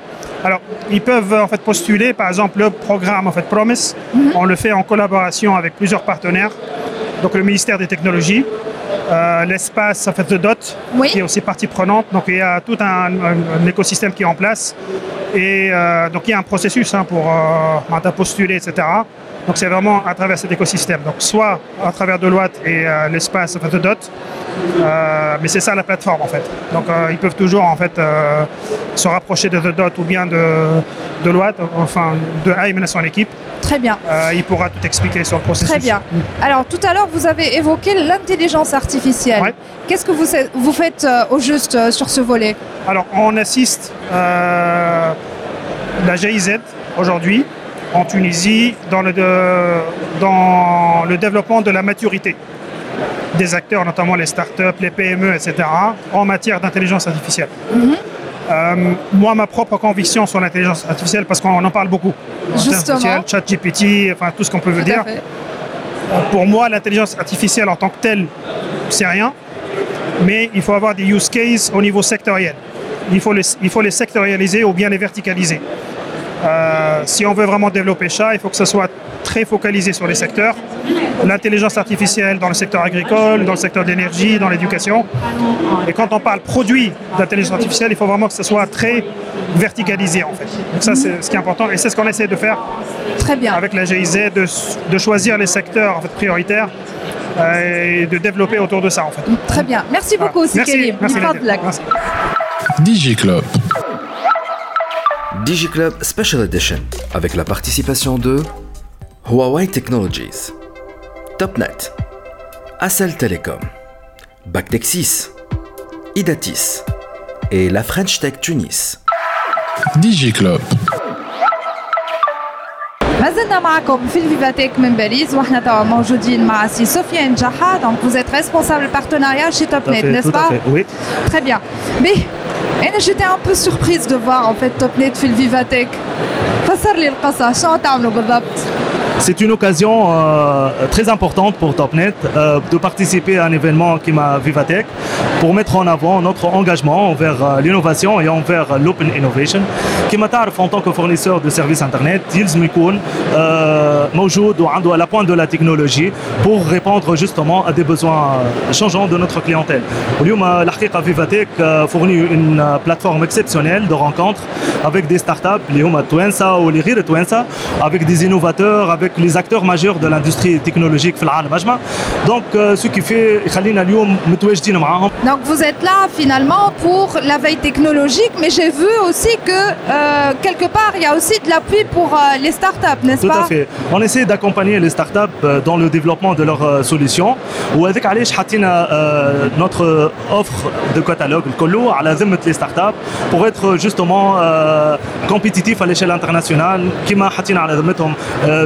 Alors, ils peuvent en fait postuler, par exemple, le programme en fait Promise. On le fait en collaboration avec plusieurs partenaires. Donc, le ministère des Technologies, euh, l'espace en fait de DOT, Oui. qui est aussi partie prenante. Donc, il y a tout un, un- un écosystème qui est en place. Et euh, donc il y a un processus hein, pour euh, postuler, etc. Donc c'est vraiment à travers cet écosystème. Donc soit à travers Deloitte et euh, l'espace de Dot, euh, mais c'est ça la plateforme en fait. Donc euh, ils peuvent toujours en fait se rapprocher de The Dot ou bien de Deloitte, enfin de Ayman et son équipe. Très bien. Il pourra tout expliquer sur le processus. Très bien. Alors tout à l'heure, vous avez évoqué l'intelligence artificielle. Ouais. Qu'est-ce que vous, vous faites au juste sur ce volet? Alors, on assiste la GIZ aujourd'hui en Tunisie dans le, de- dans le développement de la maturité des acteurs, notamment les startups, les PME, etc., en matière d'intelligence artificielle. Euh, moi, ma propre conviction sur l'intelligence artificielle, parce qu'on en parle beaucoup. Justement. Chat GPT, enfin tout ce qu'on peut Tout dire. Pour moi, l'intelligence artificielle en tant que telle, c'est rien. Mais il faut avoir des use cases au niveau sectoriel. Il faut les, il faut les sectorialiser ou bien les verticaliser. Euh, si on veut vraiment développer ça, il faut que ce soit très focalisé sur les secteurs. L'intelligence artificielle dans le secteur agricole, dans le secteur de l'énergie, dans l'éducation. Et quand on parle produit d'intelligence artificielle, il faut vraiment que ce soit très verticalisé en fait. Donc ça c'est ce qui est important et c'est ce qu'on essaie de faire Très bien. avec la GIZ, de, de choisir les secteurs en fait, prioritaires euh, et de développer autour de ça en fait. Très bien. Merci beaucoup aussi, Merci. Merci. DigiClub. DigiClub Special Edition avec la participation de Huawei Technologies, Topnet, Accel Telecom, Bactexis, Idatis et la French Tech Tunis. DigiClub. ما زلنا معكم في الفيفاتيك من باريس واحنا توا موجودين مع سي سفيان جحا دونك vous êtes responsable partenariat chez Topnet, n'est-ce pas Oui. Très bien. Mais انا j'étais un peu surprise de voir en fait Topnet في الفيفاتيك فسر لي القصة شنو تعملوا بالضبط C'est une occasion euh, très importante pour TopNet euh, de participer à un événement qui m'a Vivatech pour mettre en avant notre engagement envers euh, l'innovation et envers l'open innovation. Qui en tant que fournisseur de services Internet, ils sont à la pointe de la technologie pour répondre justement à des besoins changeants de notre clientèle. Aujourd'hui, Vivatech fournit une plateforme exceptionnelle de rencontres avec des startups, les Twinsa ou les Rire Twinsa, avec des innovateurs, avec les acteurs majeurs de l'industrie technologique le. Donc, euh, ce qui fait Donc, vous êtes là finalement pour la veille technologique, mais j'ai vu aussi que euh, quelque part, il y a aussi de l'appui pour euh, les startups, n'est-ce pas Tout à fait. On essaie d'accompagner les startups dans le développement de leurs solutions. Ou avec Alish Hatina, notre offre de catalogue, le Colo, à la les startups, pour être justement compétitif à l'échelle internationale. Qui m'a Hatina à la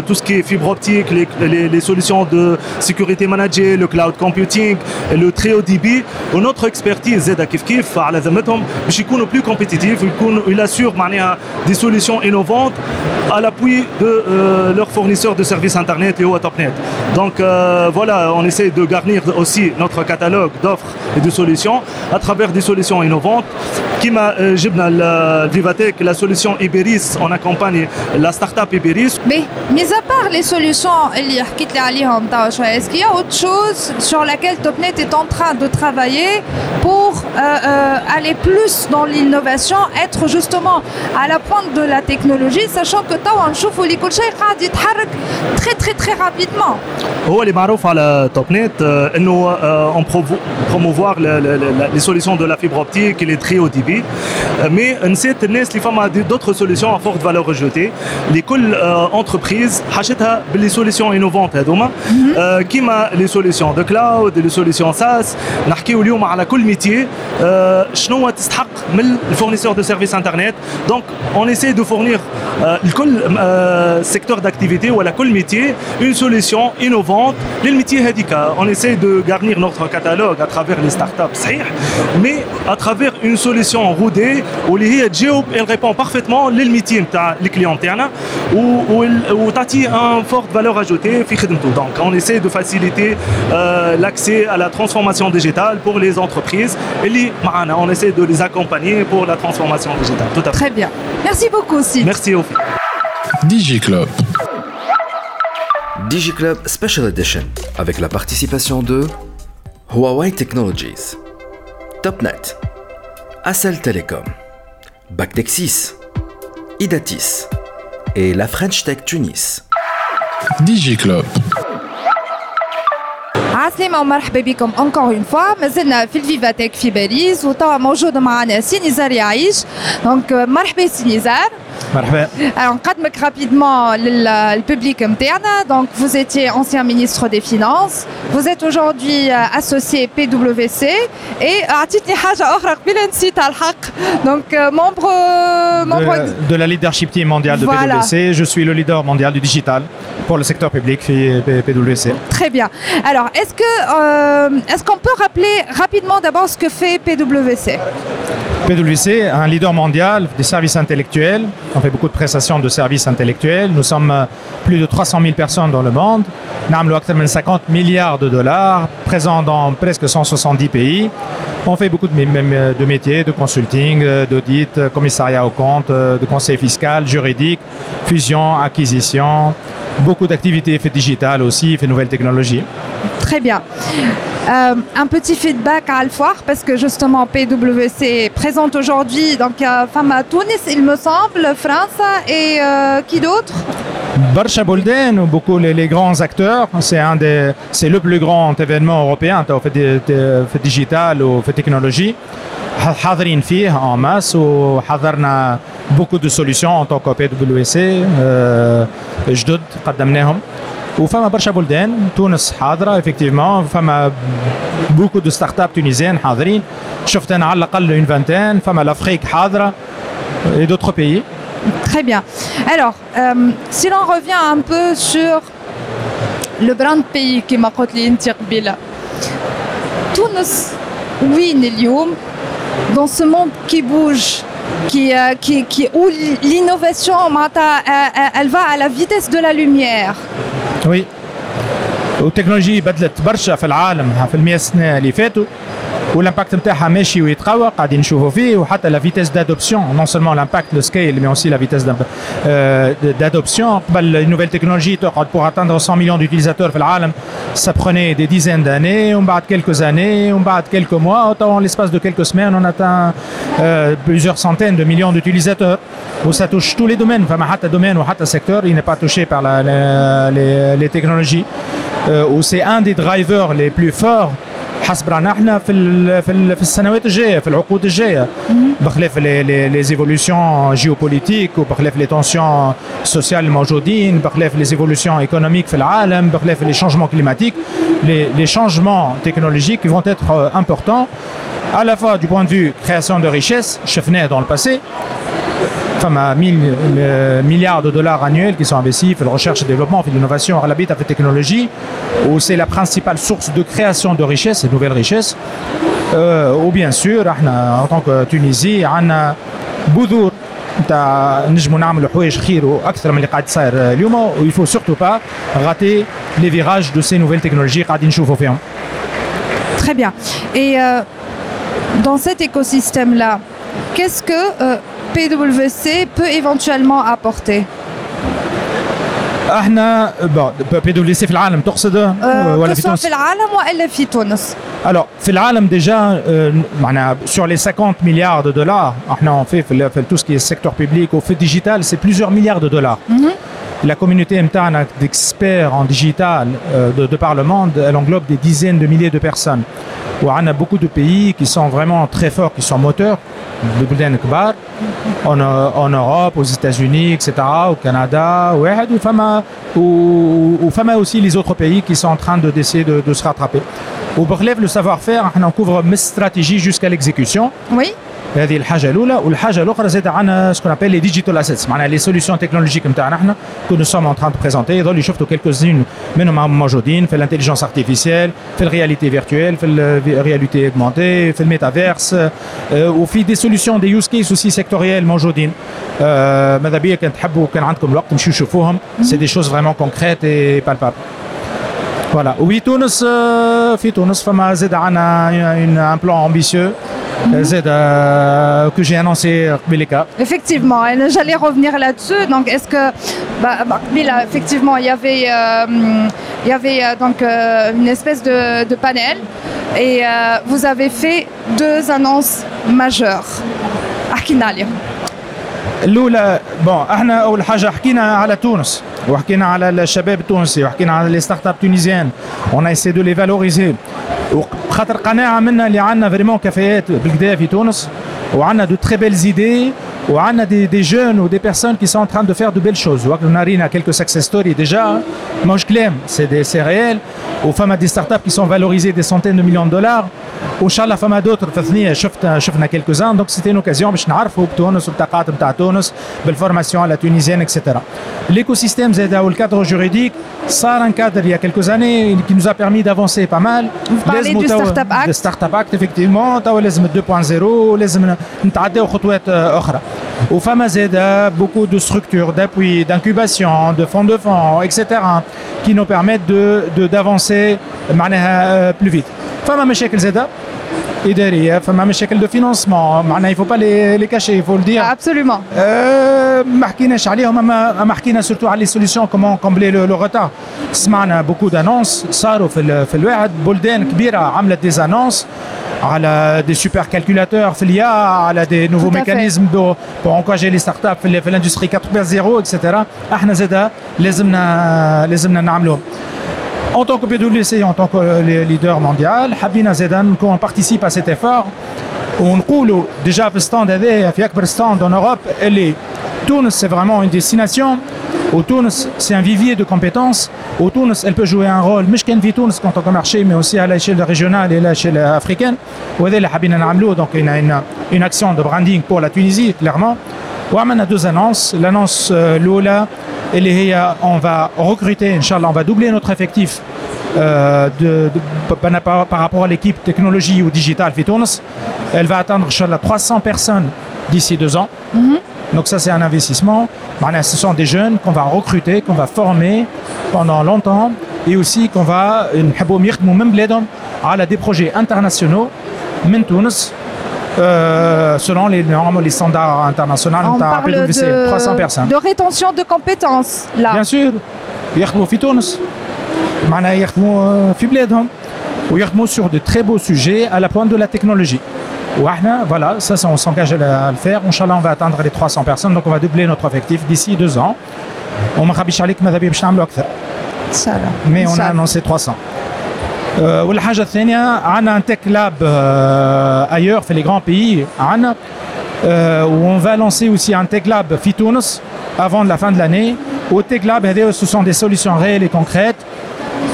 tout ce qui est fibre optique, les, les, les solutions de sécurité managée, le cloud computing, le très haut débit ونوتر اكسبرتيز زاده كيف كيف على ذمتهم باش يكونوا بلو كومبيتيتيف ويكونوا il assure معناها des solutions innovantes à l'appui de euh, leurs fournisseurs de services internet et au Topnet. Donc euh, voilà, on essaie de garnir aussi notre catalogue d'offres et de solutions à travers des solutions innovantes. كما euh, جبنا ال- Vivatech, la solution Iberis, on accompagne la start-up Iberis Mais, mis à part les solutions اللي حكيت لي عليهم توا شوية, est-ce qu'il y a autre chose sur laquelle Topnet est en train de travailler pour euh, euh, aller plus dans l'innovation, être justement à la pointe de la technologie, sachant que توا نشوفوا اللي كل شيء قاعد يتحرك très très très rapidement. هو اللي معروف على توب نت آه، انه اون بروموفوار لي سوليسيون دو لا فيبر اوبتيك لي تري او دي بي مي نسيت الناس اللي فما دوتر سوليسيون ا فورت فالور اجوتي اللي كل انتربريز حاجتها باللي سوليسيون انوفونت هذوما آه، كيما لي سوليسيون دو كلاود لي سوليسيون ساس نحكيو اليوم على كل ميتي آه، شنو تستحق من الفورنيسور دو سيرفيس انترنت دونك اون ايسي دو فورنير لكل سيكتور d'activité ou à كل métier une solution innovante للميتي هذيك on essaie de garnir notre catalogue à travers les startups صحيح mais à travers une solution rodée واللي هي تجاوب elle répond parfaitement للميتي نتاع الكليون تاعنا و- وال- وتعطي forte valeur ajoutée. Donc on essaie de faciliter euh, l'accès à la transformation digitale pour les entreprises. Et on essaie de les accompagner pour la transformation digitale. Tout à fait. Très bien. Merci beaucoup aussi. Merci Ophie. DigiClub. DigiClub Special Edition avec la participation de Huawei Technologies, TopNet, Acel Telecom, Bactexis, Idatis et la French Tech Tunis. DigiClub. عسلامة ومرحبا بكم encore une fois. مازلنا في الفيفاتيك في باريس وتوا موجود معنا سينيزار يعيش. دونك مرحبا سينيزار. Alors, on rapidement le public interne. Donc, vous étiez ancien ministre des Finances, vous êtes aujourd'hui euh, associé PwC et euh, donc euh, membre, membre de, la leadership team mondiale de voilà. PwC. Je suis le leader mondial du digital pour le secteur public PwC. Très bien. Alors, est-ce que est-ce qu'on peut rappeler rapidement d'abord ce que fait PwC PwC, un leader mondial des services intellectuels. On fait beaucoup de prestations de services intellectuels. Nous sommes euh, plus de 300 000 personnes dans le monde. Nous avons 50 milliards de dollars, présents dans presque 170 pays. On fait beaucoup de, mé- mé- de métiers, de consulting, euh, d'audit, euh, commissariat au compte, euh, de conseil fiscal, juridique, fusion, acquisition, beaucoup d'activités fait digitales aussi, fait nouvelles technologies. Très bien. Euh, un petit feedback à Alfoire parce que justement PwC est présente aujourd'hui donc il y a femme à Tunis il me semble, France et euh, qui d'autre Barsha Bolden, ou beaucoup les, les grands acteurs, c'est un des, c'est le plus grand événement européen au fait, di- di- fait digital ou fait technologie. ح- حاضرين فيه en masse وحضرنا beaucoup de solutions en tant que PwC euh, جدد قدمناهم وفما برشا بلدان تونس حاضره effectivement فما beaucoup de start-up tunisiennes حاضرين شفت انا على الاقل une vingtaine فما l'Afrique حاضره et d'autres pays Très bien. Alors, euh, si l'on revient un peu sur le brand pays qui m'a قلت لي انت قبيله تونس وين اليوم dans ce monde qui bouge qui, euh, qui, qui, où l'innovation معناتها، euh, euh, elle va à la vitesse de la lumière وي والتكنولوجيا بدلت برشا في العالم في المئة سنة اللي فاتوا. والامباكت نتاعها ماشي ويتقوى قاعدين نشوفوا فيه وحتى لا فيتيس دادوبسيون نون سولمون لامباكت لو سكيل مي اوسي لا فيتيس d'adoption قبل une nouvelle technologie تقعد pour atteindre 100 millions d'utilisateurs في العالم ça prenait des dizaines d'années ومن بعد quelques années ومن بعد quelques mois en l'espace de quelques semaines on atteint euh, plusieurs centaines de millions d'utilisateurs où ça touche tous les domaines فما حتى domaine ou حتى secteur il n'est pas touché par la, la- les, les technologies euh, où c'est un des drivers les plus forts حسب رانا احنا في ال في, ال في السنوات الجايه في العقود الجايه بخلاف لي لي لي زيفولوسيون جيوبوليتيك وبخلاف لي تونسيون سوسيال الموجودين بخلاف لي زيفولوسيون ايكونوميك في العالم بخلاف لي شانجمون كليماتيك les, les changements technologiques qui vont être euh, importants à la fois du point de vue création de richesses شفناه dans le passé فما 1000 euh, milliards de dollars annuels qui sont investis في recherche et développement في l'innovation على بيتا في التكنولوجي où c'est la principale source de création de richesses et de nouvelles richesses euh, ou bien sûr احنا en tant que Tunisie عندنا بذور نتاع نجموا نعملوا حوايج خير واكثر من اللي قاعد صاير اليوم ويل فو سورتو با غاتي لي فيراج دو سي نوفيل تكنولوجي قاعدين نشوفوا فيهم Très bien. Et euh, dans cet écosystème-là, qu'est-ce que euh, PwC peut éventuellement apporter احنا bon, بي دبليو سي في العالم تقصد euh, ولا Que في ce soit تونس في العالم وإلا في تونس Alors, في العالم déjà, euh, معناها sur les 50 milliards de dollars, احنا on fait في, ال- في tout ce qui est secteur public ou fait digital, c'est plusieurs milliards de dollars. La communauté MTAN d'experts en digital euh, de, de par le monde, elle englobe des dizaines de milliers de personnes. Où on a beaucoup de pays qui sont vraiment très forts, qui sont moteurs, de بلدان كبار, en, en Europe, aux États-Unis, etc., au Canada, واحد, وفما, ou, ou fama aussi les autres pays qui sont en train de d'essayer de, de se rattraper. وبخلاف le savoir-faire, on couvre mes stratégies jusqu'à l'exécution. Oui هذه الحاجه الاولى والحاجه الاخرى زاد عندنا سكون ابل لي ديجيتال اسيتس معناها لي سوليسيون تكنولوجيك نتاعنا احنا كو نو سوم ان تران بريزونتي يظل شفتوا كيلكو زين منهم موجودين في الانتليجنس ارتيفيسيال في الرياليتي فيرتويل في الرياليتي اجمونتي في الميتافيرس وفي دي سوليسيون دي يوز كيس اوسي سيكتوريال موجودين آه، ماذا بيا كان تحبوا كان عندكم الوقت تمشيو تشوفوهم سي دي شوز فريمون كونكريت اي بالبابل Voilà. Oui, Tunis, euh, Tunis, un plan ambitieux. Mhm. Euh, euh, que j'ai annoncé Kbilika. Effectivement, et j'allais revenir là-dessus. Donc, est-ce que, bah, bah effectivement, il y avait, y avait donc une espèce de, panel, et vous avez fait deux annonces majeures. Akinali. الأولى بون إحنا أول حاجة حكينا على تونس وحكينا على الشباب التونسي وحكينا على لي ستارت اب تونيزيان اون اسي دو لي فالوريزي خاطر قناعة منا اللي عندنا فريمون كفاءات بالكدا في تونس وعندنا دو تري بيل زيدي وعندنا دي دي جون ودي بيرسون كي سون تران دو فير دو بيل شوز وقتنا رينا كيلكو سكسس ستوري ديجا ماهوش كلام سي دي سي ريال وفما دي ستارت اب كي سون فالوريزي دي سونتين دو مليون دولار وان شاء الله فما دوتر في الثنيه شفت شفنا كيلكو زان دونك سيتي اوكازيون باش نعرفوا بتونس وبطاقات نتاع تونس بالفورماسيون لا تونيزيان اكسيتيرا ليكو سيستيم زاد والكادر جوريديك صار ان كادر il y a quelques années qui nous a permis d'avancer pas mal. Vous parlez du Startup Act de Startup Act effectivement توا لازم 2.0 لازم نتعداو خطوات اخرى. وفما زاد beaucoup de structures d'appui, d'incubation, de fonds de fonds, etc. qui nous permettent de d'avancer معناها plus vite. فما مشاكل زاد اداريه فما مشاكل دو فينانسمون معناها يفو با لي كاشي يفو الدير ابسولومون ما حكيناش عليهم اما ما حكينا سورتو على لي سوليسيون كومون كومبلي لو روتار سمعنا بوكو دانونس صاروا في في الواحد بلدان كبيره عملت دي زانونس على دي سوبر كالكولاتور في اليا على دي نوفو ميكانيزم دو بور انكواجي لي ستارت اب في الاندستري 4.0 اكسيتيرا احنا زاده لازمنا لازمنا نعملوهم En tant que PwC, en tant que leader mondial, حبينا زيدا qu'on participe à cet effort ونقولوا déjà في الستاند هذايا في اكبر ستاند en Europe اللي تونس c'est vraiment une destination Au Tunis, c'est un vivier de compétences. Au Tunis, elle peut jouer un rôle, مش كان في تونس en tant que marché, mais aussi à l'échelle régionale et à l'échelle africaine. وهذا اللي حبينا نعملوه donc une, une, une action de branding pour la Tunisie, clairement. وعملنا deux annonces. L'annonce الأولى اللي هي on va recruter, Inch'Allah, on va doubler notre effectif euh, de, de, par, par, rapport à l'équipe technologie ou digitale Fitounes. Elle va atteindre, Inch'Allah, 300 personnes d'ici deux ans. Mm -hmm. Donc ça, c'est un investissement. Ce sont des jeunes qu'on va recruter, qu'on va former pendant longtemps et aussi qu'on va à des projets internationaux, euh, selon les normes, les standards internationaux. On parle de, 300 personnes. de rétention de compétences, là. Bien sûr. يخدموا في تونس معناها يخدموا في بلادهم ويخدموا sur de très beaux sujets à la pointe de la technologie. واحنا voilà, ça, ça on s'engage à le faire. Inch'Allah, on va atteindre les 300 personnes, donc on va doubler notre effectif d'ici deux ans. وما نخبيش عليك ماذا بيا باش نعملوا اكثر. Mais on a annoncé 300. Euh, والحاجه الثانيه عندنا ان تك لاب ailleurs في les grands pays عندنا euh, où on va lancer aussi un tech lab في تونس avant la fin de l'année. Au tech lab هذه ce sont des solutions réelles et concrètes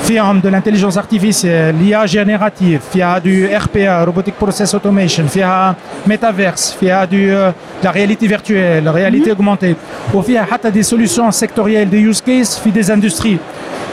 فيها de l'intelligence artificielle, l'IA générative, فيها du RPA, robotic process automation, فيها metaverse, فيها du, euh, de la réalité virtuelle, la réalité mm -hmm. augmentée, وفيها حتى des solutions sectorielles, des use cases في des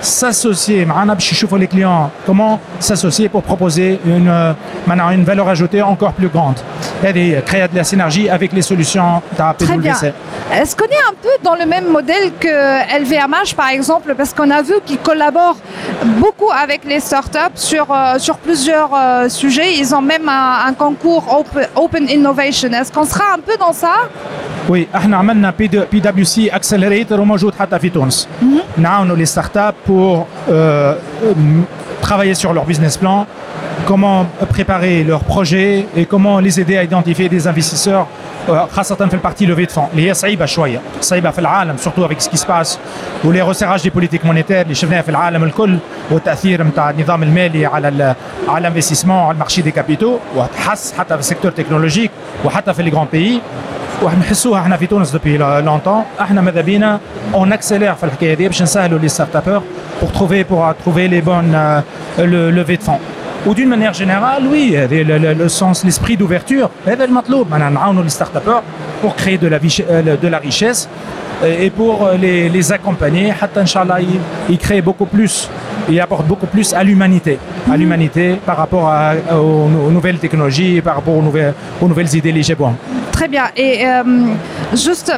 s'associer. Les clients, comment s'associer pour proposer une, euh, valeur ajoutée encore plus grande? Eh Et créer de la synergie avec les solutions d'APWC. Est-ce qu'on est un peu dans le même modèle que LVMH, par exemple, parce qu'on a vu qu'ils collaborent beaucoup avec les startups sur, euh, plusieurs euh, sujets. Ils ont même un, concours open Innovation. Est-ce qu'on sera un peu dans ça? Oui, احنا عملنا بي دبليو سي اكسلريتور وموجود حتى في تونس. نعاونوا les startups pour euh, travailler sur leur business plan, comment préparer leurs projets et comment les aider à identifier des investisseurs خاصة في البارتي levée de fonds اللي هي صعيبة شوية صعيبة في العالم surtout avec ce qui se passe ولي resserrage des politiques monétaires اللي شفناها في العالم الكل والتأثير نتاع النظام المالي على ال على الانفستيسمون على المارشي دي كابيتو وتحس حتى في السيكتور تكنولوجيك وحتى في لي غران بيي ونحسوها احنا في تونس دوبي لونتون احنا ماذا بينا اون اكسيلير في الحكايه دي باش نسهلوا لي ستارت ابور pour trouver pour trouver les bonnes euh, le levée de fonds ou d'une manière générale oui le, le, le sens l'esprit d'ouverture هذا المطلوب معنا نعاونوا les start pour créer de la, de la richesse et pour les, les accompagner حتى ان شاء الله ils créent beaucoup plus et apporte beaucoup plus à l'humanité, à l'humanité par rapport à, aux, aux, nouvelles technologies, par rapport aux nouvelles, aux nouvelles idées, les Très bien. Et euh, juste,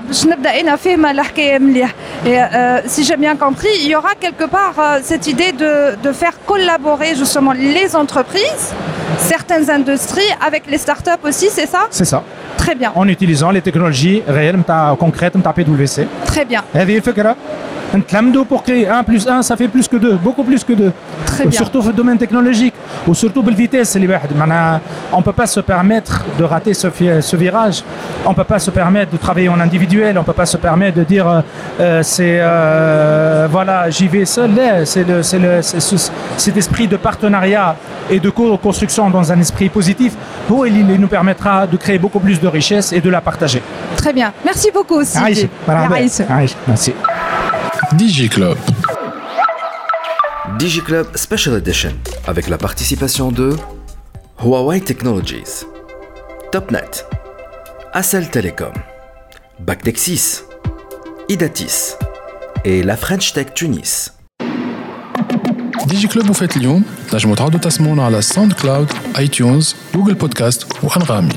euh, si j'ai bien compris, il y aura quelque part euh, cette idée de, de faire collaborer justement les entreprises, certaines industries avec les startups aussi, c'est ça? C'est ça. Très bien. En utilisant les technologies réelles, concrètes, PWC. Très bien. Un clamdo pour créer 1 plus 1, ça fait plus que 2, beaucoup plus que 2. Très bien. Surtout dans le domaine technologique, ou surtout la vitesse. On ne peut pas se permettre de rater ce, virage, on ne peut pas se permettre de travailler en individuel, on ne peut pas se permettre de dire euh, euh, c'est euh, voilà, j'y vais seul. Eh, c'est cet esprit de partenariat et de co-construction dans un esprit positif, oh, pour il nous permettra de créer beaucoup plus de richesse et de la partager. Très bien. Merci beaucoup. Merci. Digi Club. DigiClub Special Edition avec la participation de Huawei Technologies, Topnet, Accel Telecom, Bactexis, Idatis et la French Tech Tunis. ديجي كلوب وفات اليوم نجموا تعودوا تسمعونا على ساوند كلاود اي تيونز جوجل بودكاست وانغامي